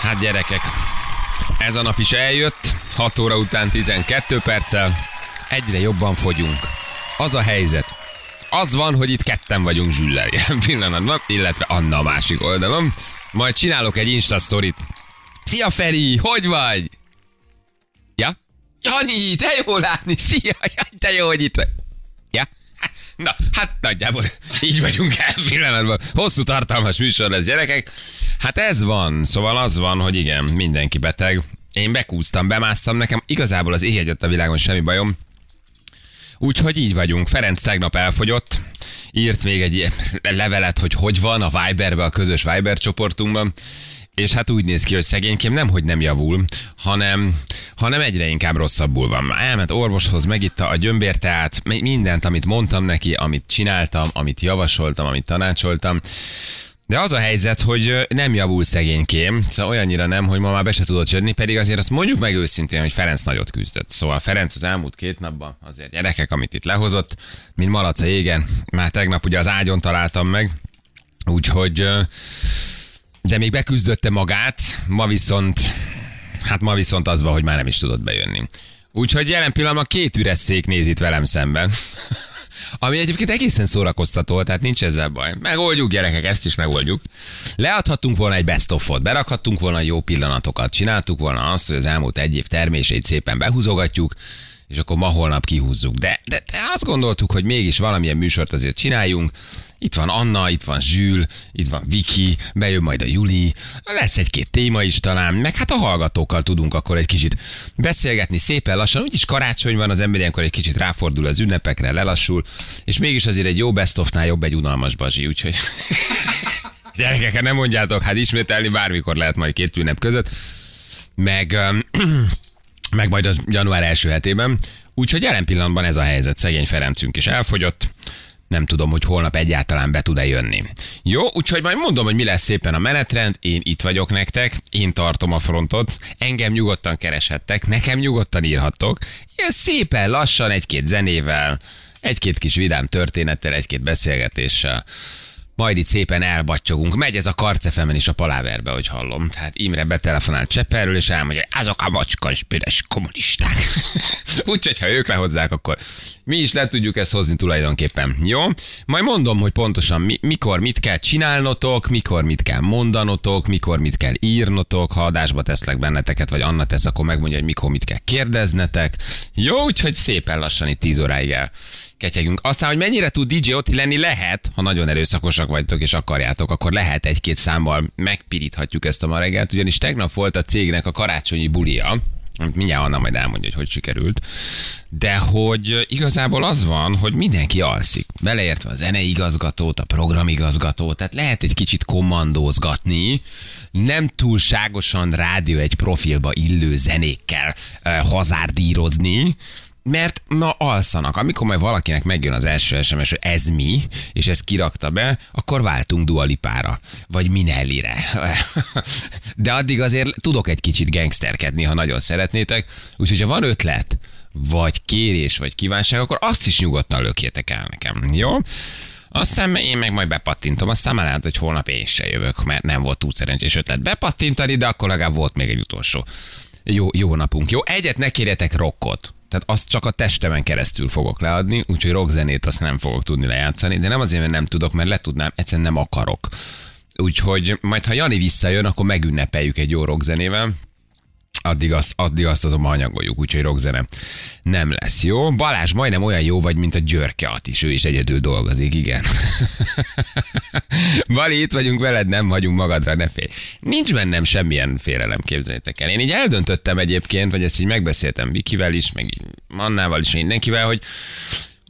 Hát gyerekek, ez a nap is eljött, 6 óra után 12 perccel, egyre jobban fogyunk. Az a helyzet, az van, hogy itt ketten vagyunk Zsüller jelen pillanatban, illetve Anna a másik oldalon. Majd csinálok egy Insta sztorit. Szia Feri, hogy vagy? Ja? Jani, te jó látni, szia, te jó, hogy itt vagy. Na, hát nagyjából így vagyunk el pillanatban. Hosszú tartalmas műsor lesz, gyerekek. Hát ez van, szóval az van, hogy igen, mindenki beteg. Én bekúztam, bemásztam, nekem igazából az éj a világon semmi bajom. Úgyhogy így vagyunk. Ferenc tegnap elfogyott, írt még egy levelet, hogy hogy van a Viberbe, a közös Viber csoportunkban. És hát úgy néz ki, hogy szegénykém nem, hogy nem javul, hanem, hanem egyre inkább rosszabbul van. Elment orvoshoz, megitta a gyömbérteát, mindent, amit mondtam neki, amit csináltam, amit javasoltam, amit tanácsoltam. De az a helyzet, hogy nem javul szegénykém, szóval olyannyira nem, hogy ma már be se tudott jönni, pedig azért azt mondjuk meg őszintén, hogy Ferenc nagyot küzdött. Szóval Ferenc az elmúlt két napban azért gyerekek, amit itt lehozott, mint malaca égen, már tegnap ugye az ágyon találtam meg, úgyhogy de még beküzdötte magát, ma viszont, hát ma viszont az van, hogy már nem is tudott bejönni. Úgyhogy jelen pillanatban két üres szék néz itt velem szemben. Ami egyébként egészen szórakoztató, tehát nincs ezzel baj. Megoldjuk, gyerekek, ezt is megoldjuk. Leadhattunk volna egy best of-ot, berakhattunk volna jó pillanatokat, csináltuk volna azt, hogy az elmúlt egy év termését szépen behúzogatjuk, és akkor ma holnap kihúzzuk. De, de, de azt gondoltuk, hogy mégis valamilyen műsort azért csináljunk, itt van Anna, itt van Zsül, itt van Viki, bejön majd a Juli, lesz egy-két téma is talán, meg hát a hallgatókkal tudunk akkor egy kicsit beszélgetni szépen lassan, úgyis karácsony van, az ember ilyenkor egy kicsit ráfordul az ünnepekre, lelassul, és mégis azért egy jó best of jobb egy unalmas bazsi, úgyhogy... Gyerekek, nem mondjátok, hát ismételni bármikor lehet majd két ünnep között, meg, meg majd az január első hetében. Úgyhogy jelen pillanatban ez a helyzet, szegény Ferencünk is elfogyott, nem tudom, hogy holnap egyáltalán be tud-e jönni. Jó, úgyhogy majd mondom, hogy mi lesz szépen a menetrend, én itt vagyok nektek, én tartom a frontot, engem nyugodtan kereshettek, nekem nyugodtan írhattok, ilyen szépen lassan egy-két zenével, egy-két kis vidám történettel, egy-két beszélgetéssel majd itt szépen elbattyogunk. Megy ez a karcefemen is a paláverbe, hogy hallom. Tehát Imre betelefonált Csepperről, és elmondja, hogy azok a macskas büres kommunisták. Úgyhogy, ha ők lehozzák, akkor mi is le tudjuk ezt hozni tulajdonképpen. Jó? Majd mondom, hogy pontosan mi, mikor mit kell csinálnotok, mikor mit kell mondanotok, mikor mit kell írnotok, ha adásba teszlek benneteket, vagy Anna tesz, akkor megmondja, hogy mikor mit kell kérdeznetek. Jó, úgyhogy szépen lassan itt 10 óráig el ketyegünk. Aztán, hogy mennyire tud DJ Oti lenni, lehet, ha nagyon erőszakosak vagytok és akarjátok, akkor lehet egy-két számmal megpiríthatjuk ezt a ma reggelt, ugyanis tegnap volt a cégnek a karácsonyi bulia, amit mindjárt Anna majd elmondja, hogy hogy sikerült, de hogy igazából az van, hogy mindenki alszik. Beleértve a zeneigazgatót, a programigazgatót, tehát lehet egy kicsit kommandózgatni, nem túlságosan rádió egy profilba illő zenékkel uh, hazárdírozni, mert ma alszanak. Amikor majd valakinek megjön az első SMS, hogy ez mi, és ezt kirakta be, akkor váltunk dualipára, vagy minellire. De addig azért tudok egy kicsit gangsterkedni, ha nagyon szeretnétek. Úgyhogy ha van ötlet, vagy kérés, vagy kívánság, akkor azt is nyugodtan lökjétek el nekem. Jó? Aztán én meg majd bepattintom, aztán már lehet, hogy holnap én se jövök, mert nem volt túl szerencsés ötlet bepattintani, de akkor legalább volt még egy utolsó jó, jó napunk. Jó, egyet ne kérjetek rockot. Tehát azt csak a testemen keresztül fogok leadni, úgyhogy rockzenét azt nem fogok tudni lejátszani, de nem azért, mert nem tudok, mert le tudnám, egyszerűen nem akarok. Úgyhogy majd ha Jani visszajön, akkor megünnepeljük egy jó rockzenével, addig azt, addig azt azonban anyagoljuk, úgyhogy rockzene nem lesz jó. Balázs majdnem olyan jó vagy, mint a Györke is, ő is egyedül dolgozik, igen. Bali, itt vagyunk veled, nem vagyunk magadra, ne félj. Nincs bennem semmilyen félelem, képzeljétek el. Én így eldöntöttem egyébként, vagy ezt így megbeszéltem Vikivel is, meg Mannával is, mindenkivel, hogy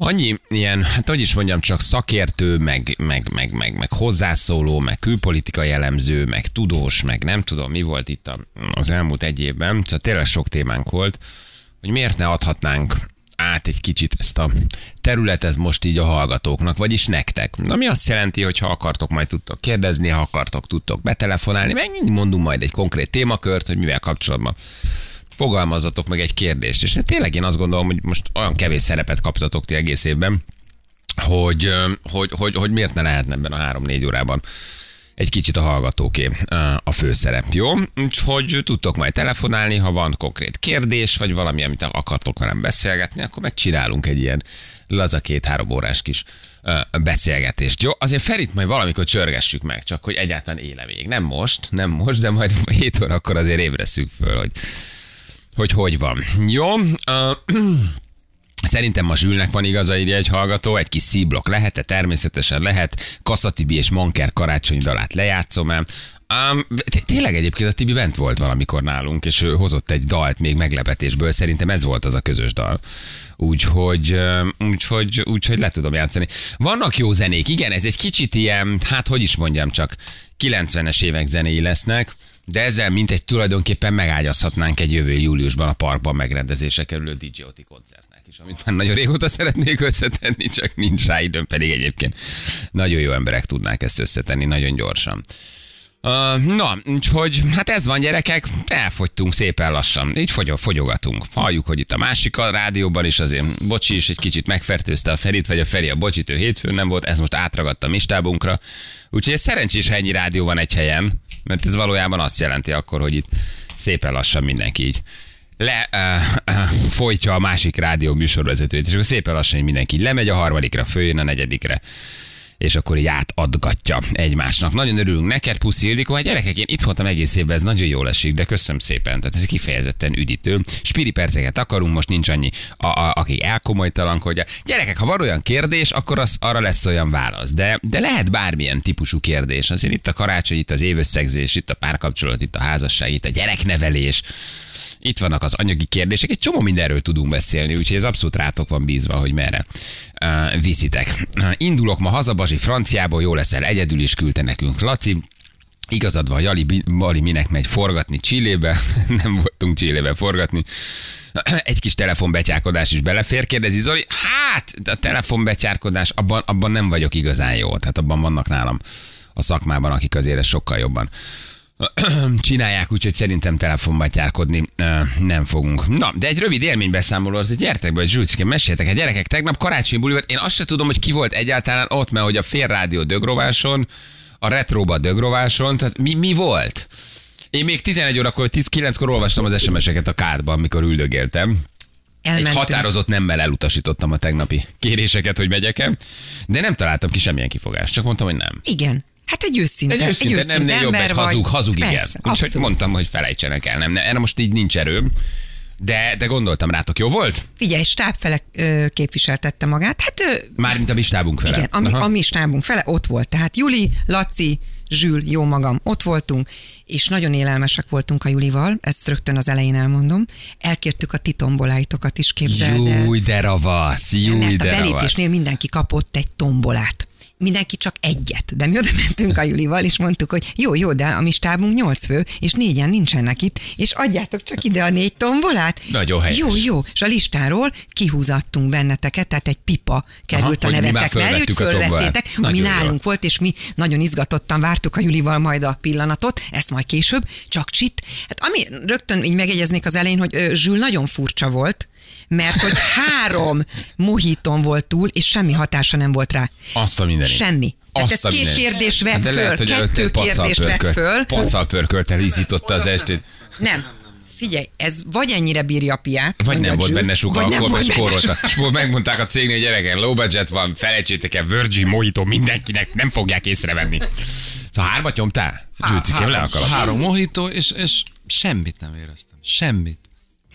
Annyi ilyen, hát hogy is mondjam, csak szakértő, meg, meg, meg, meg, meg hozzászóló, meg külpolitikai jellemző, meg tudós, meg nem tudom, mi volt itt az elmúlt egy évben. Szóval tényleg sok témánk volt, hogy miért ne adhatnánk át egy kicsit ezt a területet most így a hallgatóknak, vagyis nektek. Ami azt jelenti, hogy ha akartok, majd tudtok kérdezni, ha akartok, tudtok betelefonálni, meg mondunk majd egy konkrét témakört, hogy mivel kapcsolatban fogalmazzatok meg egy kérdést. És tényleg én azt gondolom, hogy most olyan kevés szerepet kaptatok ti egész évben, hogy, hogy, hogy, hogy miért ne lehetne ebben a három-négy órában egy kicsit a hallgatóké a főszerep, jó? Úgyhogy tudtok majd telefonálni, ha van konkrét kérdés, vagy valami, amit akartok velem beszélgetni, akkor megcsinálunk egy ilyen laza két-három órás kis beszélgetést. Jó, azért Ferit majd valamikor csörgessük meg, csak hogy egyáltalán éle még. Nem most, nem most, de majd 7 órakor azért ébresszük föl, hogy hogy hogy van. Jó, uh, Szerintem ma Zsülnek van igaza, írja egy hallgató, egy kis szíblok lehet-e? Természetesen lehet. Kasszatibi és Manker karácsonyi dalát lejátszom el. Um, tényleg egyébként a Tibi bent volt valamikor nálunk, és ő hozott egy dalt még meglepetésből, szerintem ez volt az a közös dal. Úgyhogy, úgyhogy, úgyhogy le tudom játszani. Vannak jó zenék, igen, ez egy kicsit ilyen, hát hogy is mondjam csak, 90-es évek zenéi lesznek, de ezzel mint egy tulajdonképpen megágyazhatnánk egy jövő júliusban a parkban megrendezése kerülő DJ Oti koncertnek is, amit már nagyon régóta szeretnék összetenni, csak nincs rá időm, pedig egyébként nagyon jó emberek tudnák ezt összetenni nagyon gyorsan. Uh, na, úgyhogy hát ez van gyerekek, elfogytunk szépen lassan, így fogyog, fogyogatunk. Halljuk, hogy itt a másik a rádióban is azért Bocsi is egy kicsit megfertőzte a Ferit, vagy a Feri a Bocsit, ő hétfőn nem volt, ez most átragadt a mistábunkra. Úgyhogy ez szerencsés, ha ennyi rádió van egy helyen, mert ez valójában azt jelenti akkor, hogy itt szépen lassan mindenki így le uh, uh, folytja a másik rádió műsorvezetőt, és akkor szépen lassan mindenki lemegy a harmadikra, följön a negyedikre és akkor így átadgatja egymásnak. Nagyon örülünk neked, Puszi Ildikó. Hát gyerekek, én itt voltam egész évben, ez nagyon jól esik, de köszönöm szépen. Tehát ez kifejezetten üdítő. Spiri perceket akarunk, most nincs annyi, a, a, aki elkomolytalankodja. Gyerekek, ha van olyan kérdés, akkor az, arra lesz olyan válasz. De, de lehet bármilyen típusú kérdés. Azért itt a karácsony, itt az évösszegzés, itt a párkapcsolat, itt a házasság, itt a gyereknevelés itt vannak az anyagi kérdések, egy csomó mindenről tudunk beszélni, úgyhogy ez abszolút rátok van bízva, hogy merre uh, viszitek. Uh, indulok ma haza, Bazsi franciából, jó leszel, egyedül is küldte nekünk Laci. Igazad van, Jali, Bali minek megy forgatni Csillébe, nem voltunk Csillébe forgatni. Egy kis telefonbetyárkodás is belefér, kérdezi Zoli. Hát, a telefonbetyárkodás, abban, abban nem vagyok igazán jó. Tehát abban vannak nálam a szakmában, akik azért sokkal jobban csinálják, úgyhogy szerintem telefonba tyárkodni nem fogunk. Na, de egy rövid élménybeszámoló, az gyertek be, hogy Zsülcike, meséltek a gyerekek, tegnap karácsonyi buli volt, én azt se tudom, hogy ki volt egyáltalán ott, mert hogy a fél rádió dögrováson, a retroba dögrováson, tehát mi, mi volt? Én még 11 órakor, 10-9-kor olvastam az SMS-eket a kádban, amikor üldögéltem. Elmentünk. Egy határozott nemmel elutasítottam a tegnapi kéréseket, hogy megyek de nem találtam ki semmilyen kifogást, csak mondtam, hogy nem. Igen, Hát egy őszinte, egy őszinte, egy őszinte nem, nem jobb, egy hazug, hazug igen. Úgyhogy mondtam, hogy felejtsenek el, nem, erre most így nincs erőm. De, de gondoltam rátok, jó volt? Figyelj, stábfele ö, képviseltette magát. Hát, ö, Mármint a mi stábunk fele. Igen, a, mi, a mi stábunk fele ott volt. Tehát Juli, Laci, Zsül, jó magam, ott voltunk, és nagyon élelmesek voltunk a Julival, ezt rögtön az elején elmondom. Elkértük a titomboláitokat is, képzeld el. Júj, de ravasz, júj, de a belépésnél mindenki kapott egy tombolát mindenki csak egyet. De mi oda mentünk a Julival, és mondtuk, hogy jó, jó, de a mi stábunk nyolc fő, és négyen nincsenek itt, és adjátok csak ide a négy tombolát. Nagyon helyes. Jó, jó. És a listáról kihúzattunk benneteket, tehát egy pipa került Aha, a nevetek mellé, hogy fölvettétek, ami nálunk volt, és mi nagyon izgatottan vártuk a Julival majd a pillanatot, ezt majd később, csak csit. Hát ami rögtön így megegyeznék az elején, hogy Zsül nagyon furcsa volt, mert hogy három mohiton volt túl, és semmi hatása nem volt rá. Azt a mindenit. Semmi. Hát ez két kérdés vett hát föl, lehet, kettő kérdés vett föl. Pacal pörkölt elízította az estét. Nem, figyelj, ez vagy ennyire bírja a piát, vagy nem volt benne suka, akkor meg spórolta. Spór, megmondták a cégnél, hogy gyerekek, low budget van, felejtsétek el, Virgin Mojito mindenkinek, nem fogják észrevenni. Szóval hármat nyomtál? Há, három, három mojito, és, és semmit nem éreztem. Semmit.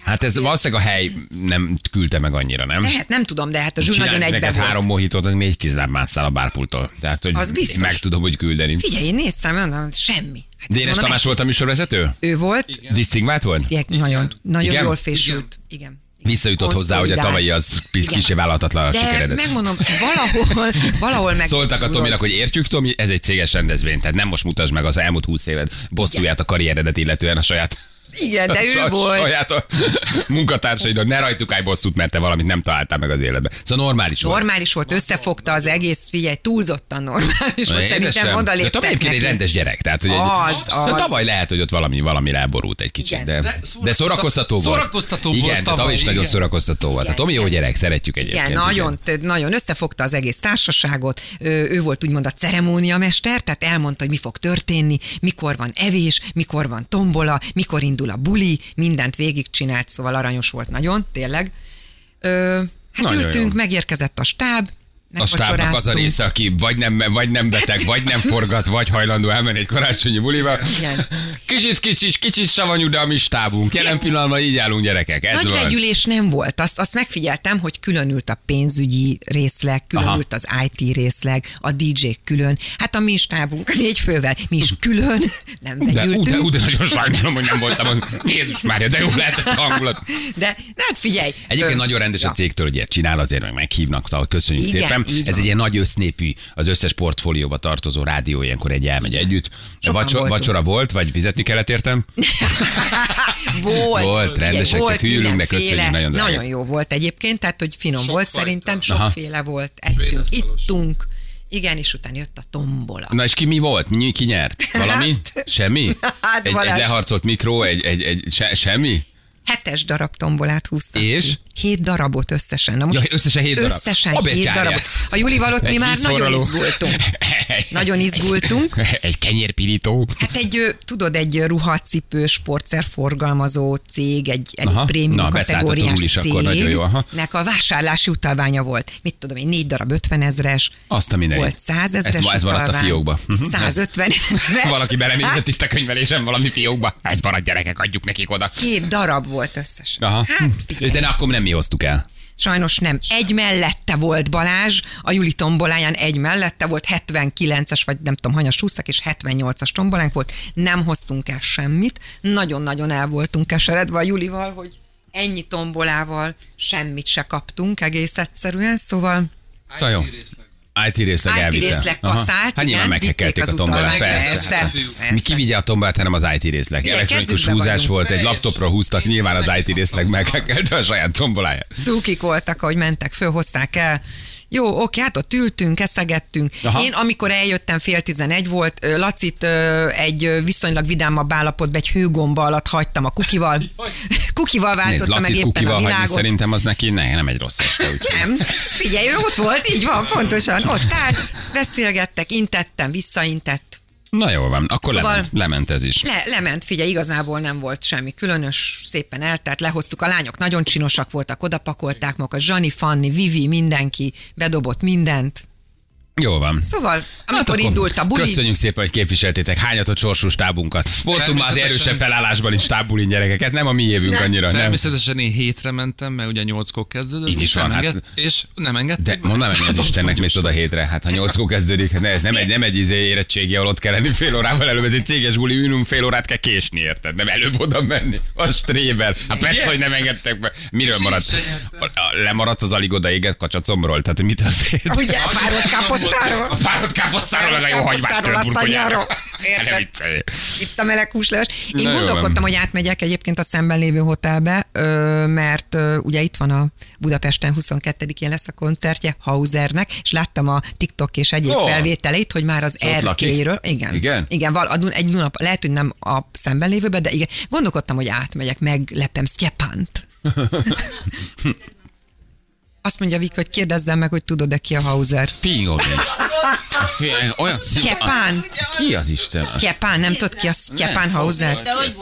Hát ez valószínűleg a hely nem küldte meg annyira, nem? Lehet, nem tudom, de hát a zsúr nagyon egybe volt. három mohitót, még kézláb másszál a bárpultól. Tehát, hogy az biztos. meg tudom, hogy küldeni. Figyelj, én néztem, mondom, semmi. Hát Dénes Tamás volt a műsorvezető? Ő volt. Disztingvált volt? Igen, nagyon, nagyon Igen? jól fésült. Igen. Visszajutott hozzá, hogy a tavalyi az kisé vállalhatatlan a De sikeredet. megmondom, valahol, valahol meg... Szóltak a Tominak, hogy értjük, Tomi, ez egy céges rendezvény, tehát nem most mutasd meg az elmúlt húsz évet bosszúját a karrieredet, illetően a saját Igen, de ő a volt. saját a munkatársaidon, ne rajtuk állj bosszút, mert te valamit nem találtál meg az életben. Szóval normális volt. Normális volt, összefogta az egész, figyelj, túlzottan normális volt, szerintem oda De egyébként egy neki. rendes gyerek, tehát hogy egy, Az, De az. tavaly lehet, hogy ott valami, valami ráborult egy kicsit, Igen. de, De de szórakoztató volt. szórakoztató volt Igen, de tavaly tavaly, is nagyon igen. szórakoztató volt. Igen, Tomi jó igen. gyerek, szeretjük egyébként. Igen, nagyon, te- nagyon összefogta az egész társaságot, ő, ő volt úgymond a ceremóniamester, tehát elmondta, hogy mi fog történni, mikor van evés, mikor van tombola, mikor indul a buli, mindent végigcsinált, szóval aranyos volt nagyon, tényleg. Ö, hát Nagyon ültünk, jó. megérkezett a stáb, A stábnak az a része, aki vagy nem, vagy nem beteg, vagy nem forgat, vagy hajlandó elmenni egy karácsonyi buliba. Igen. Kicsit kicsis, kicsit savanyú, de a mi stábunk. Jelen pillanatban így állunk gyerekek. Ez Nagy van. vegyülés nem volt. Azt, azt megfigyeltem, hogy különült a pénzügyi részleg, különült az IT részleg, a DJ külön. Hát a mi stábunk négy fővel, mi is külön, nem De, ú, de, de nagyon sajnálom, hogy nem voltam. az- Jézus Mária, de jó lehetett a hangulat. De, de hát figyelj. Egyébként ö, nagyon rendes a ja. cégtől, hogy ilyet csinál, azért meg meghívnak, szóval köszönjük Igen, szépen. Így Ez van. egy ilyen nagy össznépű, az összes portfólióba tartozó rádió, ilyenkor egy elmegy együtt. Sokan voltunk. vacsora volt, vagy fizetni kellett értem? volt. Volt, rendesek, csak hülyülünk, de köszönjük, nagyon drága. Nagyon jó volt egyébként, tehát hogy finom Sok volt fajta. szerintem, Aha. sokféle volt, ettünk, ittunk. Igen, és utána jött a tombola. Na és ki mi volt? Mi, ki nyert? Valami? Semmi? Hát, Egy, egy leharcolt mikró, egy, egy, egy se, semmi? Hetes darab tombolát húztak És? ki. Hét darabot összesen. Na most Ja, összesen hét darab. Összesen A hét darabot. A Julival ott mi már nagyon izgultunk. Nagyon izgultunk. Egy kenyérpirító. Hát egy, tudod, egy ruhacipő, sportszer forgalmazó cég, egy, egy Aha. prémium Na, kategóriás is, cég, akkor nagyon jó, aha. nek a vásárlási utalványa volt. Mit tudom én, négy darab 50 ezres, Azt a mindenit. volt 100 ezres Ez, ez maradt a fiókba. Mhm. 150 ezres. Valaki belenézett Hát, itt a könyvelésem valami fiókba. Egy maradt gyerekek, adjuk nekik oda. Két darab volt összesen. Aha. Hát figyelj. De akkor nem mi hoztuk el. Sajnos nem. Egy mellette volt Balázs, a Juli tomboláján egy mellette volt, 79-es, vagy nem tudom, hanyas húztak, és 78-as tombolánk volt. Nem hoztunk el semmit. Nagyon-nagyon el voltunk keseredve a Julival, hogy ennyi tombolával semmit se kaptunk egész egyszerűen, szóval Szóval jó. IT részleg IT elvitte. részleg kaszált, Hát nyilván vitték a tombolát, persze. persze, Mi persze. kivigye a tombolát, hanem az IT részleg. Igen, Elektronikus húzás vagyunk. volt, egy laptopra húztak, nyilván az IT részleg meghekkelte a saját tomboláját. cukik voltak, ahogy mentek, fölhozták el. Jó, oké, hát ott ültünk, eszegettünk. Aha. Én, amikor eljöttem, fél tizenegy volt, Lacit egy viszonylag vidámabb állapotban egy hőgomba alatt hagytam a kukival. kukival Nézd, váltotta meg éppen kukival a hagyni világot. szerintem az neki ne, nem egy rossz este. Úgyhogy. Nem, figyelj, ő ott volt, így van, pontosan. Ott állt, beszélgettek, intettem, visszaintett. Na jó van, akkor Szóval- lement, lement ez is. Le, lement, figyelj, igazából nem volt semmi különös, szépen eltelt, lehoztuk, a lányok nagyon csinosak voltak, odapakolták magukat, Zsani, Fanni, Vivi, mindenki, bedobott mindent. Jó van. Szóval, amikor Hát indult a buli, Köszönjük szépen, hogy képviseltétek hányatott sorsú stábunkat. Voltunk már az erősebb felállásban is stábbulin gyerekek. Ez nem a mi évünk Nem. annyira. Nem. Természetesen én hétre mentem, mert ugye nyolckor kezdődött. Így is és van, nem hát- enged, És nem engedték. De meg. mondanám, hogy az Istennek mész oda hétre. Hát ha nyolckor kezdődik, hát ne, ez nem egy, nem egy izé érettségi, ahol ott kell lenni fél órával előbb. Ez egy céges buli, ünum fél órát kell késni, érted? Nem előbb oda menni. A strébel. Hát persze, hogy nem engedtek be. Miről maradt? Lemaradsz az alig odaégett kacsacomról? Tehát mitől félt? ugye, a párod káposztáról, A párod káposztáról, meg a jó hagymást Káposztáról, tört a szanyáról. burgonyáról. Érted? Ne viccelj. itt a meleg húsleves. Én Na gondolkodtam, hogy átmegyek egyébként a szemben lévő hotelbe, mert ugye itt van a Budapesten 22-én lesz a koncertje Hausernek, és láttam a TikTok és egyéb Ó. felvételeit, hogy már az erkélyről, igen, Igen? igen val, a egy Duna, lehet, hogy nem a szemben lévőbe, de igen, gondolkodtam, hogy átmegyek, meglepem Sztyepánt. Azt mondja Vik, hogy kérdezzem meg, hogy tudod-e ki a Hauser. Figyelj, olyan szín... Sztyepán. Ki az Isten? Sztyepán, nem tudod ki a Sztyepán Hauser? De hogy?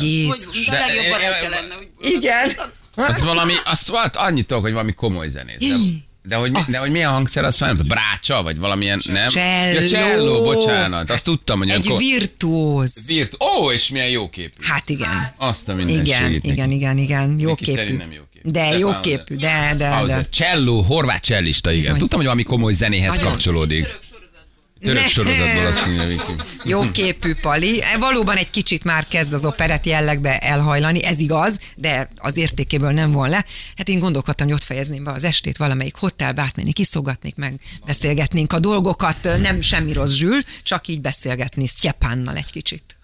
Jézus. Hogy a legjobb De- barátja lenne. Igen. Az valami, az volt annyit tudok, hogy valami komoly zenét. De, de hogy, mi, de hogy milyen hangszer, azt már nem tudom, brácsa, vagy valamilyen, nem? Cello. Ja, cello, bocsánat, azt tudtam, hogy Egy akkor... virtuóz. Virt. Ó, és milyen jó képű. Hát igen. Azt a minden Igen, igen, igen, igen, jó képű. nem jó. De De jó képű, de, de, Hauser. de. Cello, horvát csellista, igen. Bizony. Tudtam, hogy valami komoly zenéhez Nagyon. kapcsolódik. Török sorozatból azt mondja, Viki. Jó képű Pali. E, valóban egy kicsit már kezd az operett jellegbe elhajlani, ez igaz, de az értékéből nem von le. Hát én gondolkodtam, hogy ott fejezném be az estét valamelyik hotelbe átmenni, kiszogatnék meg, beszélgetnénk a dolgokat, nem semmi rossz zsül, csak így beszélgetni Sztyepánnal egy kicsit.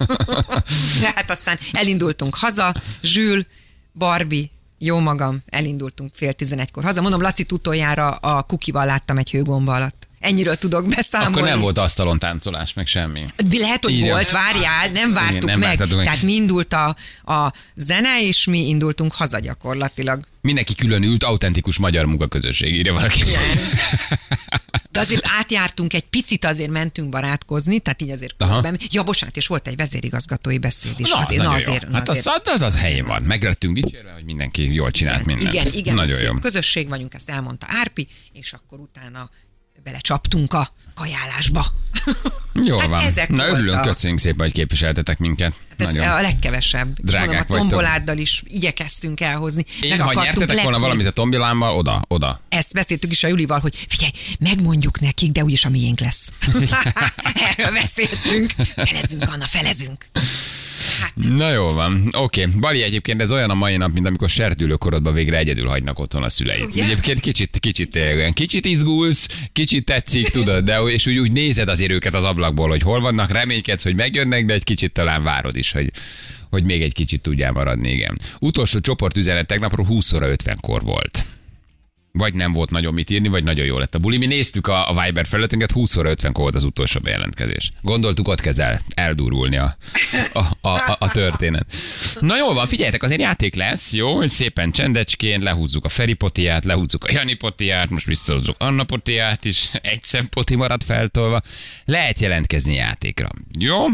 de hát aztán elindultunk haza, zsül, Barbie, jó magam, elindultunk fél tizenegykor haza. Mondom, Laci utoljára a kukival láttam egy hőgomba alatt. Ennyiről tudok beszámolni. Akkor nem volt asztalon táncolás, meg semmi. Lehet, hogy Igen. volt, várjál, nem vártuk Igen, nem meg. meg. Tehát mi indult a, a zene, és mi indultunk haza gyakorlatilag. Mindenki külön ült, autentikus magyar munkaközösség, írja valaki. Igen. De azért átjártunk egy picit, azért mentünk barátkozni, tehát így azért körben. Ja, bocsánat, és volt egy vezérigazgatói beszéd is. Na, azért, az na, azért, jó. hát azért. Az, az, az helyén van. Meglettünk dicsérve, hogy mindenki jól csinált igen, mindent. Igen, igen. Nagyon jó. Közösség vagyunk, ezt elmondta Árpi, és akkor utána belecsaptunk a kajálásba. Jó hát van. Ezek Na örülünk, köszönjük szépen, hogy képviseltetek minket. Hát ez Nagyon a legkevesebb. Drágák mondom, a tomboláddal is igyekeztünk elhozni. Én, meg ha nyertetek lepni. volna valamit a tombolámmal, oda, oda. Ezt beszéltük is a Julival, hogy figyelj, megmondjuk nekik, de úgyis a miénk lesz. Erről beszéltünk. Felezünk, Anna, felezünk. Hát Na jó van, oké. Okay. Bali egyébként ez olyan a mai nap, mint amikor serdülőkorodban végre egyedül hagynak otthon a szüleid. Ugye? Egyébként kicsit, kicsit, olyan, kicsit izgulsz, kicsit tetszik, tudod, de és úgy, úgy nézed azért őket az ablakból, hogy hol vannak, reménykedsz, hogy megjönnek, de egy kicsit talán várod is, hogy hogy még egy kicsit tudjál maradni, igen. Utolsó csoportüzenet tegnapról 20 óra 50-kor volt vagy nem volt nagyon mit írni, vagy nagyon jó lett a buli. Mi néztük a, a Viber felületünket, 20 óra 50 volt az utolsó bejelentkezés. Gondoltuk, ott kezd eldurulni a, a, a, a, történet. Na jól van, figyeljetek, azért játék lesz, jó, hogy szépen csendecskén lehúzzuk a Feri potiát, lehúzzuk a Jani potiát, most visszahúzzuk Anna potiát is, egy szempoti marad feltolva. Lehet jelentkezni játékra. Jó,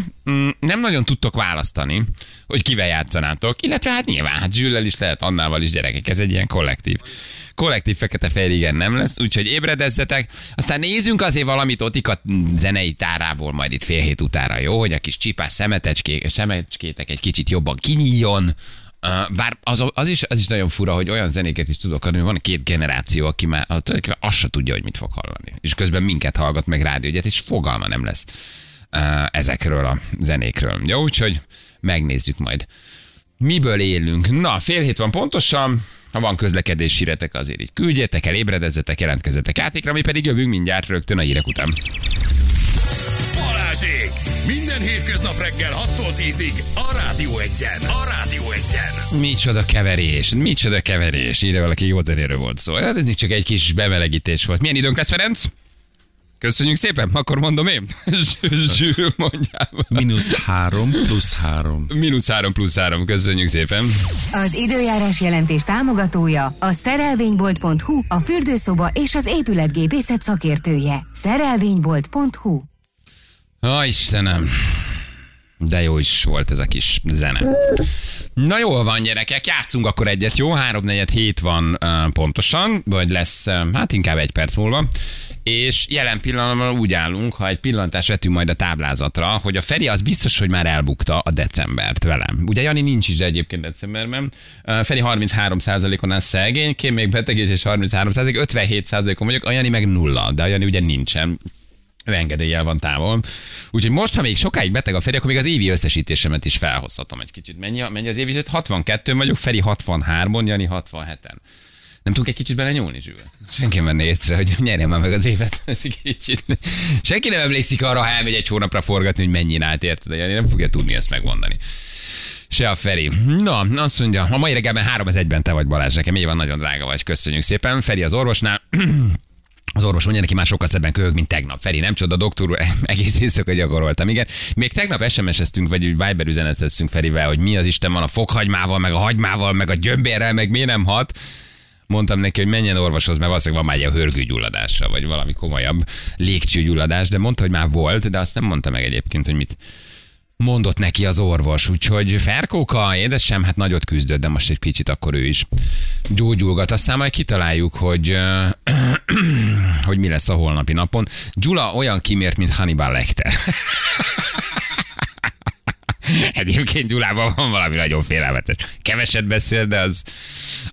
nem nagyon tudtok választani, hogy kivel játszanátok, illetve hát nyilván, hát Zsüllel is lehet, Annával is gyerekek, ez egy ilyen kollektív kollektív fekete igen nem lesz, úgyhogy ébredezzetek. Aztán nézzünk azért valamit Otika zenei tárából majd itt fél hét utára, jó? Hogy a kis csipás szemetecskék, szemecskétek egy kicsit jobban kinyíljon, bár az, az, is, az is nagyon fura, hogy olyan zenéket is tudok adni, hogy van két generáció, aki már tulajdonképpen azt se tudja, hogy mit fog hallani. És közben minket hallgat meg rádiógyet, és fogalma nem lesz ezekről a zenékről. Jó, úgyhogy megnézzük majd. Miből élünk? Na, fél hét van pontosan. Ha van közlekedés síretek, azért így küldjetek el, ébredezzetek, jelentkezzetek játékra, mi pedig jövünk mindjárt rögtön a hírek után. Balázsék! Minden hétköznap reggel 6-tól 10-ig a Rádió Egyen. A Rádió Egyen. Micsoda keverés, micsoda keverés. Ide valaki jó zenéről volt szó. Hát ez csak egy kis bemelegítés volt. Milyen időnk lesz, Ferenc? Köszönjük szépen, akkor mondom én. Zsűr mondjál. Minusz három plusz három. Minusz három plusz három, köszönjük szépen. Az időjárás jelentés támogatója a szerelvénybolt.hu, a fürdőszoba és az épületgépészet szakértője. Szerelvénybolt.hu Ha Istenem, de jó is volt ez a kis zene. Na jól van, gyerekek, játszunk akkor egyet, jó? 3 4 hét van uh, pontosan, vagy lesz, uh, hát inkább egy perc múlva és jelen pillanatban úgy állunk, ha egy pillantást vetünk majd a táblázatra, hogy a Feri az biztos, hogy már elbukta a decembert velem. Ugye Jani nincs is egyébként decemberben. Feri 33%-on áll szegény, Kém még beteg és 33%, 57%-on vagyok, a Jani meg nulla, de a Jani ugye nincsen engedéllyel van távol. Úgyhogy most, ha még sokáig beteg a Feri, akkor még az évi összesítésemet is felhozhatom egy kicsit. Mennyi, mennyi az évi? 62 vagyok, Feri 63-on, Jani 67-en. Nem tudunk egy kicsit bele nyúlni, Zsül? Senki nem venné észre, hogy nyerjem már meg az évet. Kicsit. Senki nem emlékszik arra, ha elmegy egy hónapra forgatni, hogy mennyi állt, érted? De nem fogja tudni ezt megmondani. Se a Feri. Na, azt mondja, a mai reggelben három az egyben te vagy Balázs, nekem így van, nagyon drága vagy, köszönjük szépen. Feri az orvosnál, az orvos mondja neki már sokkal szebben köhög, mint tegnap. Feri, nem csoda, doktor úr, egész éjszaka gyakoroltam. Igen. Még tegnap SMS-eztünk, vagy Viber üzeneteztünk Ferivel, hogy mi az Isten van a fokhagymával, meg a hagymával, meg a gyömbérrel, meg mi nem hat mondtam neki, hogy menjen orvoshoz, mert valószínűleg van már egy hörgőgyulladása, vagy valami komolyabb légcsőgyulladás, de mondta, hogy már volt, de azt nem mondta meg egyébként, hogy mit mondott neki az orvos. Úgyhogy Ferkóka, édesem, hát nagyot küzdött, de most egy kicsit akkor ő is gyógyulgat. Aztán majd kitaláljuk, hogy, hogy mi lesz a holnapi napon. Gyula olyan kimért, mint Hannibal Lecter. Egyébként Gyulában van valami nagyon félelmetes. Keveset beszél, de az,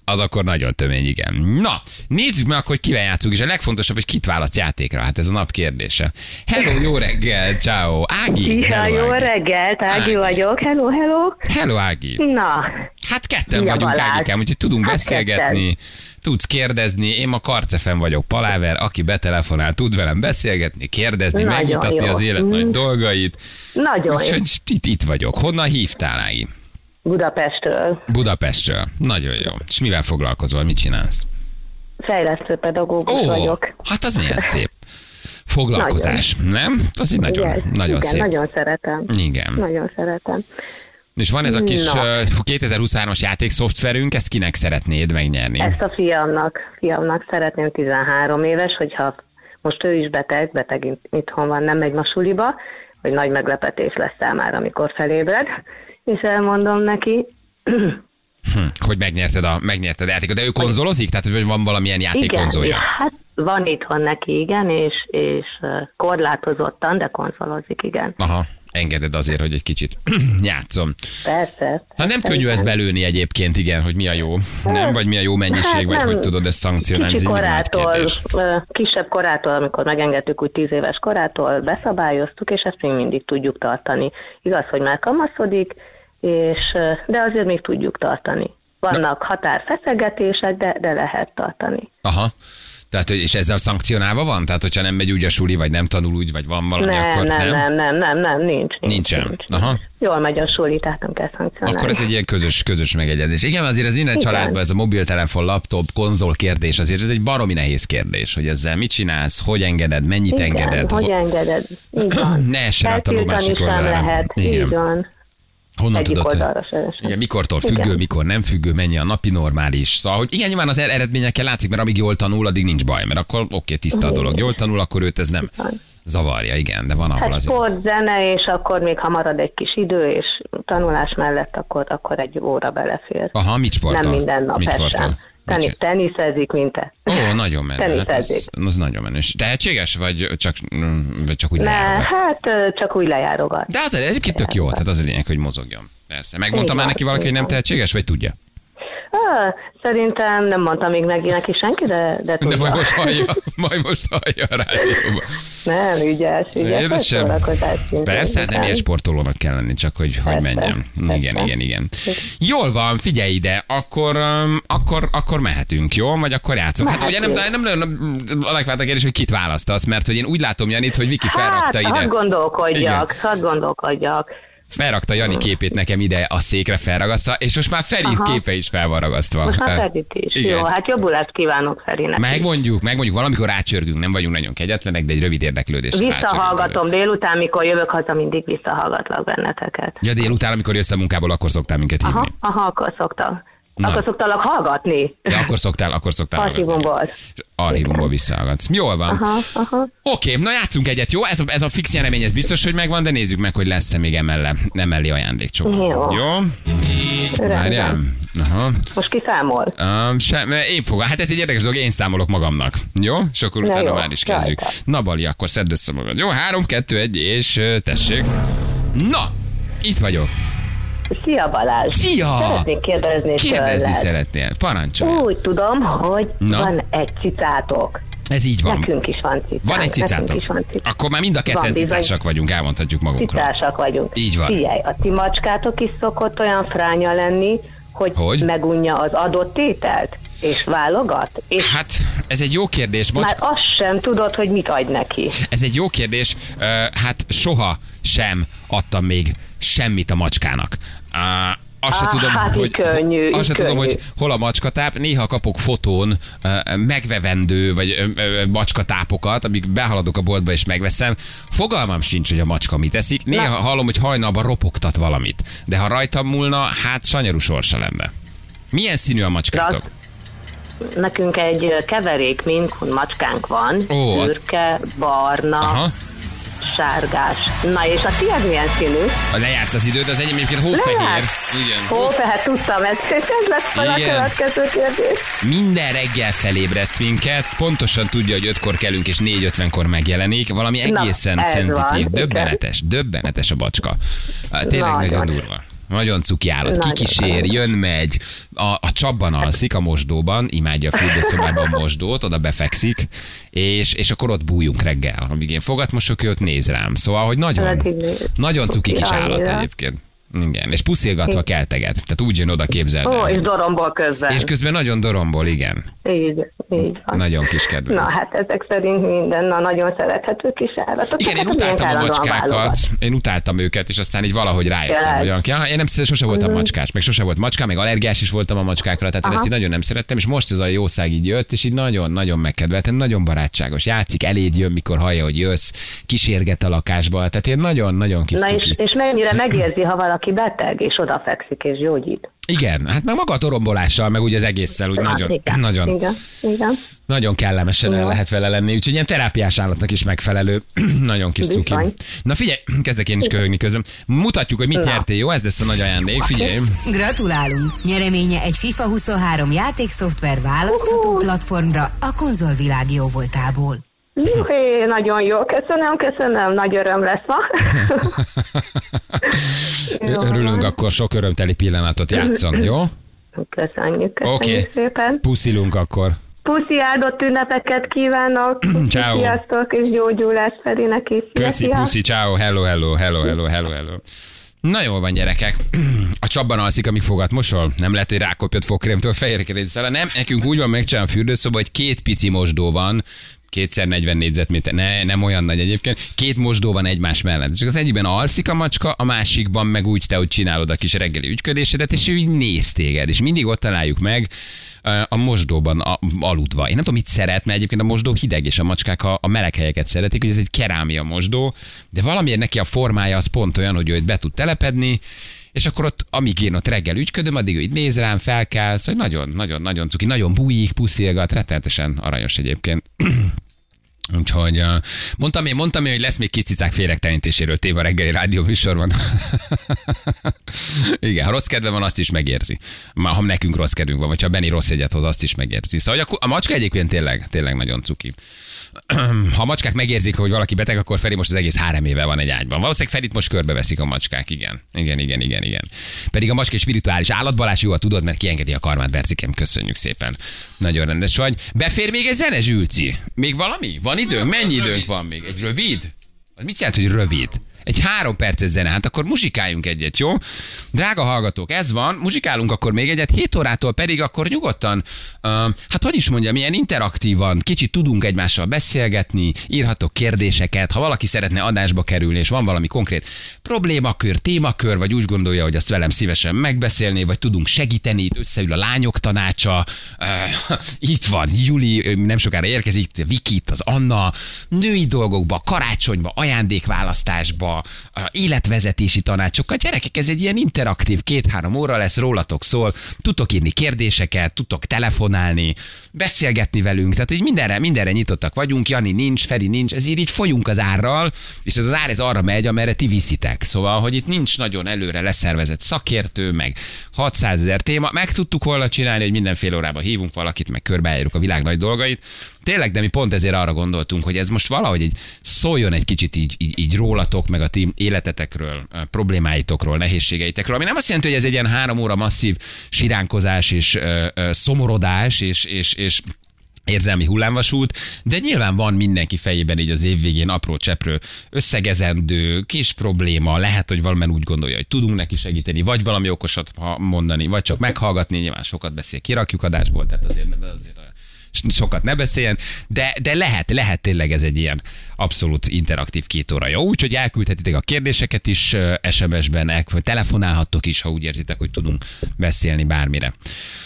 az akkor nagyon tömény, igen. Na, nézzük meg akkor, hogy kivel játszunk, és a legfontosabb, hogy kit választ játékra. Hát ez a nap kérdése. Hello, jó reggel, ciao. Ági. Ja, hello, jó Ági. reggelt, Ági Ági. vagyok. Hello, hello. Hello, Ági. Na, Hát ketten Szia, vagyunk, Balázs. Ágikám, úgyhogy tudunk Hát beszélgetni. Tudsz kérdezni, én ma karcefen vagyok, Paláver, aki betelefonál, tud velem beszélgetni, kérdezni, Nagyon megmutatni jó. az élet nagy Mm. dolgait. nagyon. Úgyhogy itt, itt vagyok. Honnan hívtál, Ági? Budapestről. Budapestről. Nagyon jó. És mivel foglalkozol, mit csinálsz? Fejlesztő pedagógus Ó, vagyok. hát az milyen szép. Foglalkozás, nem? Az így nagyon, igen, nagyon igen, szép. nagyon szeretem. Igen. Nagyon szeretem. És van ez a kis uh, 2023-as játékszoftverünk, ezt kinek szeretnéd megnyerni? Ezt a fiamnak, fiamnak szeretném 13 éves, hogyha most ő is beteg, beteg itt- itthon van, nem megy ma suliba, hogy nagy meglepetés lesz számára, amikor felébred, és elmondom neki, Hm, hogy megnyerted a, megnyerted a játékot. De ő konzolozik? Tehát, hogy van valamilyen játékkonzolja? Igen, hát van itthon neki, igen, és, és korlátozottan, de konzolozik, igen. Aha, engeded azért, hogy egy kicsit játszom. Persze. Hát nem könnyű ezt belőni egyébként, igen, hogy mi a jó. Nem, vagy mi a jó mennyiség, Hát vagy nem. hogy tudod ezt szankcionálni. Ez Kicsi korától, kisebb korától, amikor megengedtük úgy 10 éves korától, beszabályoztuk, és ezt még mindig tudjuk tartani. Igaz, hogy már kamaszodik, és, de azért még tudjuk tartani. Vannak határfeszegetések, de, de lehet tartani. Aha. Tehát, hogy- és ezzel szankcionálva van? Tehát, hogyha nem megy úgy a suli, vagy nem tanul úgy, vagy van valami, Nem, akkor nem, nem? nem, nem, nem, nem, nincs. nincs Nincsen. Nincs, Aha. Jól megy a suli, tehát nem kell szankcionálni. Akkor ez egy ilyen közös, közös megegyezés. Igen, azért az innen Igen. családban ez a mobiltelefon, laptop, konzol kérdés, azért ez egy baromi nehéz kérdés, hogy ezzel mit csinálsz, hogy engeded, mennyit Igen, engeded, hogy ho- engeded. Így van. ne essen át a másik sem oldalra. lehet. Igen. Így van. Honnan Egyik tudod, oldalra esett. igen, mikortól függő, Igen. mikor nem függő, mennyi a napi normális. Szóval, hogy igen, nyilván az er- eredményekkel látszik, mert amíg jól tanul, addig nincs baj, mert akkor oké, tiszta a dolog. Jól tanul, akkor őt ez nem zavarja, igen, de van ahol Hát azért. sport, zene, és akkor még ha marad egy kis idő, és tanulás mellett, akkor, akkor egy óra belefér. Aha, mit sportol? Nem minden nap mit. Teni, teniszezik, mint te. Ó, nagyon menő. Hát Teniszezik. az, az nagyon menő. Tehetséges, vagy csak, vagy csak úgy Ne, lejárogat? hát csak úgy lejárogat. De az egyébként tök jó, tehát az a lényeg, hogy mozogjon. Persze. Megmondta Így már neki valaki, hogy nem tehetséges, vagy tudja? Ah, szerintem nem mondta még neki, neki senki, de, de De tudja. majd most hallja, majd most hallja a rádióban. Nem, ügyes, ügyes. Szórakozás szintén. Persze, hát nem Igen. ilyen sportolónak kell lenni, csak hogy, Persze, menjen. Igen, persze. igen, igen. Jól van, figyelj ide, akkor, um, akkor, akkor mehetünk, jó? Vagy akkor játszunk. Hát ugye nem, nem, nem, nem a kérdés, hogy kit választasz, mert hogy én úgy látom Janit, hogy Viki felrakta Hát, ide. hadd gondolkodjak, Igen. hadd gondolkodjak. Felrakta Jani képét nekem ide a székre felragasztva, és most már Feri Aha. képe is fel van ragasztva. Most már Ö, Fedit is. igen. Jó, hát jobbulást kívánok Ferinek. Megmondjuk, megmondjuk, valamikor rácsörgünk, nem vagyunk nagyon kegyetlenek, de egy rövid rácsörgünk. Visszahallgatom délután, mikor jövök haza, mindig visszahallgatlak benneteket. Ja, délután, amikor jössz a munkából, akkor szoktál minket hívni. Aha, aha, akkor szoktam. Na. Akkor szoktalak hallgatni. Ja, akkor szoktál, akkor szoktál. Archívumból. Archívumból visszahallgatsz. Jól van. Aha, aha. Oké, na játszunk egyet, jó? Ez a, ez a fix nyeremény, ez biztos, hogy megvan, de nézzük meg, hogy lesz-e még emelle, emellé ajándékcsomag. Jó. Jó? Várjál. Aha. Most kiszámol. Um, sem, én fogom. Hát ez egy érdekes dolog, én számolok magamnak. Jó? És akkor Na utána jó, már is kezdjük. rajta. Na Bali, akkor szedd össze magad. Jó, három, kettő, egy, és tessék. Na, itt vagyok. Szia Balázs! Szia! Szeretnék kérdezni Kérdezni tőled. szeretnél. Parancsolj. Úgy tudom, hogy Na. van egy cicátok. Ez így van. Nekünk is van cicánk. Van egy cicátok. is van cicánk. Akkor már mind a ketten cicásak vagyunk, elmondhatjuk magunkról. Cicásak vagyunk. Így van. Figyelj, a ti macskátok is szokott olyan fránya lenni, hogy, Hogy? megunja az adott ételt, és válogat, és Hát, ez egy jó kérdés. Bocs, már azt sem tudod, hogy mit adj neki. Ez egy jó kérdés. Hát soha sem adtam még semmit a macskának. Á, Azt se tudom, hát hogy, könnyű, azt se tudom, hogy hol a macskatáp. Néha kapok fotón megvevendő, vagy macskatápokat, amik behaladok a boltba és megveszem. Fogalmam sincs, hogy a macska mit eszik. Néha hallom, hogy hajnalban ropogtat valamit. De ha rajtam múlna, hát sanyarú sorsa lenne. Milyen színű a macskátok? Nekünk egy keverék minkun macskánk van, Ó, az- szürke, barna, Aha. Sárgás. Na és a tiéd milyen színű? A lejárt az időd, az enyém egyébként hófehér. Igen. Hófehér, tudtam, ez, ez lesz a következő kérdés. Minden reggel felébreszt minket, pontosan tudja, hogy ötkor kelünk és 4.50-kor megjelenik, valami egészen Na, szenzitív, van, döbbenetes, döbbenetes a bacska. Tényleg nagyon, nagyon durva. Nagyon cuki állat. Kikísér, jön, megy. A, a csapban alszik a mosdóban, imádja a fürdőszobában a mosdót, oda befekszik, és, és akkor ott bújunk reggel. Amíg én fogatmosok, ő ott néz rám. Szóval, hogy nagyon, nagyon cuki kis állat egyébként. Igen, és puszilgatva kelteget. Tehát úgy jön oda képzelni. Ó, és dorombol közben. És közben nagyon dorombol, igen. Így, így van. Nagyon kis kedvenc. Na hát ezek szerint minden, na nagyon szerethető kis állatok. Igen, én utáltam a macskákat, én utáltam őket, és aztán így valahogy rájöttem, hogy ja, én nem sose voltam mm. macskás, meg sose volt macska, meg allergiás is voltam a macskákra, tehát Aha. én ezt így nagyon nem szerettem, és most ez a jószág így jött, és így nagyon-nagyon megkedveltem, nagyon barátságos. Játszik, eléd jön, mikor hallja, hogy jössz, kísérget a lakásba, tehát én nagyon-nagyon kis Na és, és mennyire megérzi, ha valaki beteg, és odafekszik, és gyógyít. Igen, hát meg maga a torombolással, meg úgy az egésszel, úgy hát, nagyon, igen, nagyon, igen, igen. nagyon kellemesen igen. lehet vele lenni, úgyhogy ilyen terápiás állatnak is megfelelő, nagyon kis cuki. Na figyelj, kezdek én is köhögni közben. Mutatjuk, hogy mit nyertél, jó? Ez lesz a nagy ajándék, figyelj. Gratulálunk! Nyereménye egy FIFA 23 játékszoftver választható platformra a konzolvilág jó voltából. Juhé, nagyon jó, köszönöm, köszönöm, nagy öröm lesz ma. Örülünk, akkor sok örömteli pillanatot játszon, jó? Köszönjük, köszönjük okay. szépen. Puszilunk akkor. Puszi áldott ünnepeket kívánok. Ciao. Sziasztok, és gyógyulást Ferinek is. Köszi, puszi, ciao, hello, hello, hello, hello, hello, hello. Na jól van, gyerekek. A csapban alszik, amíg fogat mosol. Nem lehet, hogy rákopjott fogkrémtől fehérkerészre. Nem, nekünk úgy van megcsinálva a fürdőszoba, hogy két pici mosdó van, kétszer 40 négyzetméter, ne, nem olyan nagy egyébként, két mosdó van egymás mellett. Csak az egyikben alszik a macska, a másikban meg úgy te, hogy csinálod a kis reggeli ügyködésedet, és ő így néz téged, és mindig ott találjuk meg, a mosdóban a, aludva. Én nem tudom, mit szeret, mert egyébként a mosdó hideg, és a macskák a, a meleg helyeket szeretik, hogy ez egy kerámia mosdó, de valamiért neki a formája az pont olyan, hogy ő be tud telepedni, és akkor ott, amíg én ott reggel ügyködöm, addig ő így néz rám, felkelsz, hogy nagyon, nagyon, nagyon cuki, nagyon bújik, puszilgat, rettenetesen aranyos egyébként. Úgyhogy mondtam én, mondtam én, hogy lesz még kis cicák félrektelenítéséről téve a reggeli rádió műsorban. Igen, ha rossz kedve van, azt is megérzi. Már ha nekünk rossz kedvünk van, vagy ha Benni rossz egyet hoz, azt is megérzi. Szóval a macska egyébként tényleg, tényleg nagyon cuki. ha a macskák megérzik, hogy valaki beteg, akkor Feri most az egész három éve van egy ágyban. Valószínűleg Ferit most körbeveszik a macskák, igen. Igen, igen, igen, igen. Pedig a macska spirituális állatbalás, jó, tudod, mert kiengedi a karmát, Bercikem, köszönjük szépen. Nagyon rendes vagy. Befér még egy zene, Zsülci? Még valami? Van időnk? Mennyi időnk van még? Egy rövid? Az mit jelent, hogy rövid? Egy három perces zene, hát akkor muzsikáljunk egyet, jó? Drága hallgatók, ez van, muzsikálunk akkor még egyet, 7 órától pedig akkor nyugodtan, uh, hát hogy is mondjam, ilyen interaktívan, kicsit tudunk egymással beszélgetni, írhatok kérdéseket, ha valaki szeretne adásba kerülni, és van valami konkrét problémakör, témakör, vagy úgy gondolja, hogy azt velem szívesen megbeszélné, vagy tudunk segíteni, itt összeül a lányok tanácsa, uh, itt van Juli, nem sokára érkezik, Vikit, az Anna, női dolgokba, karácsonyba, ajándékválasztásba, a életvezetési tanácsokkal. Gyerekek, ez egy ilyen interaktív, két-három óra lesz, rólatok szól, tudtok írni kérdéseket, tudtok telefonálni, beszélgetni velünk, tehát hogy mindenre, mindenre nyitottak vagyunk, Jani nincs, Feri nincs, ezért így folyunk az árral, és ez az ár ez arra megy, amerre ti viszitek. Szóval, hogy itt nincs nagyon előre leszervezett szakértő, meg 600 ezer téma, meg tudtuk volna csinálni, hogy mindenfél órában hívunk valakit, meg körbejárjuk a világ nagy dolgait. Tényleg, de mi pont ezért arra gondoltunk, hogy ez most valahogy egy, szóljon egy kicsit így, így, így rólatok, meg a ti életetekről, problémáitokról, nehézségeitekről, ami nem azt jelenti, hogy ez egy ilyen három óra masszív siránkozás és ö, ö, szomorodás és, és, és érzelmi hullámvasút, de nyilván van mindenki fejében így az év végén apró cseprő összegezendő, kis probléma, lehet, hogy valamennyien úgy gondolja, hogy tudunk neki segíteni, vagy valami okosat mondani, vagy csak meghallgatni, nyilván sokat beszél, kirakjuk adásból, tehát azért, azért sokat ne beszéljen, de, de lehet, lehet tényleg ez egy ilyen abszolút interaktív két óra. Jó, úgyhogy elküldhetitek a kérdéseket is SMS-ben, telefonálhattok is, ha úgy érzitek, hogy tudunk beszélni bármire.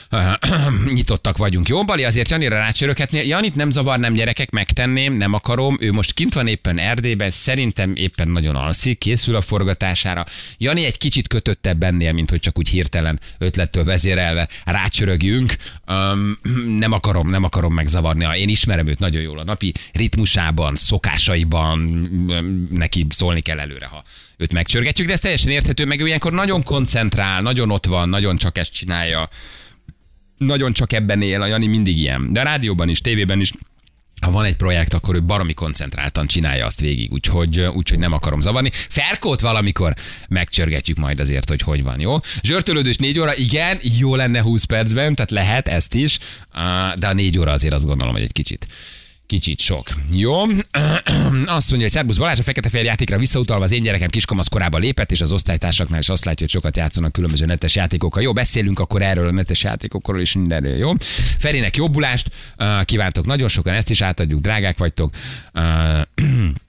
nyitottak vagyunk. Jó, Bali, azért Janira rácsörökhetni. Janit nem zavar, nem gyerekek, megtenném, nem akarom. Ő most kint van éppen Erdélyben, szerintem éppen nagyon alszik, készül a forgatására. Jani egy kicsit kötöttebb ennél, mint hogy csak úgy hirtelen ötlettől vezérelve rácsörögjünk. Nem akarom, nem akarom megzavarni. Én ismerem őt nagyon jól a napi ritmusában, szokásaiban, neki szólni kell előre, ha őt megcsörgetjük, de ez teljesen érthető, meg ő ilyenkor nagyon koncentrál, nagyon ott van, nagyon csak ezt csinálja, nagyon csak ebben él, a Jani mindig ilyen. De a rádióban is, tévében is, ha van egy projekt, akkor ő baromi koncentráltan csinálja azt végig, úgyhogy, úgyhogy nem akarom zavarni. Ferkót valamikor megcsörgetjük majd azért, hogy hogy van, jó? Zsörtölődős négy óra, igen, jó lenne 20 percben, tehát lehet ezt is, de a négy óra azért azt gondolom, hogy egy kicsit Kicsit sok. Jó. Azt mondja, hogy Szerbusz Balázs a fekete fehér játékra visszautalva az én gyerekem kiskamasz korában lépett, és az osztálytársaknál is azt látja, hogy sokat játszanak különböző netes játékokkal. Jó, beszélünk akkor erről a netes játékokról és mindenről, jó? Ferinek jobbulást kívántok nagyon sokan, ezt is átadjuk, drágák vagytok.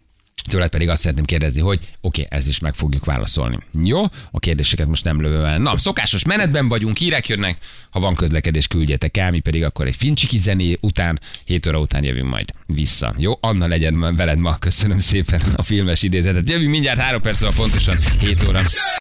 Tőled pedig azt szeretném kérdezni, hogy oké, okay, ez is meg fogjuk válaszolni. Jó? A kérdéseket most nem lövöm el. Na, szokásos menetben vagyunk, hírek jönnek. Ha van közlekedés, küldjetek el, mi pedig akkor egy fincsiki zené után, 7 óra után jövünk majd vissza. Jó? Anna legyen veled ma. Köszönöm szépen a filmes idézetet. Jövünk mindjárt 3 perc pontosan 7 óra.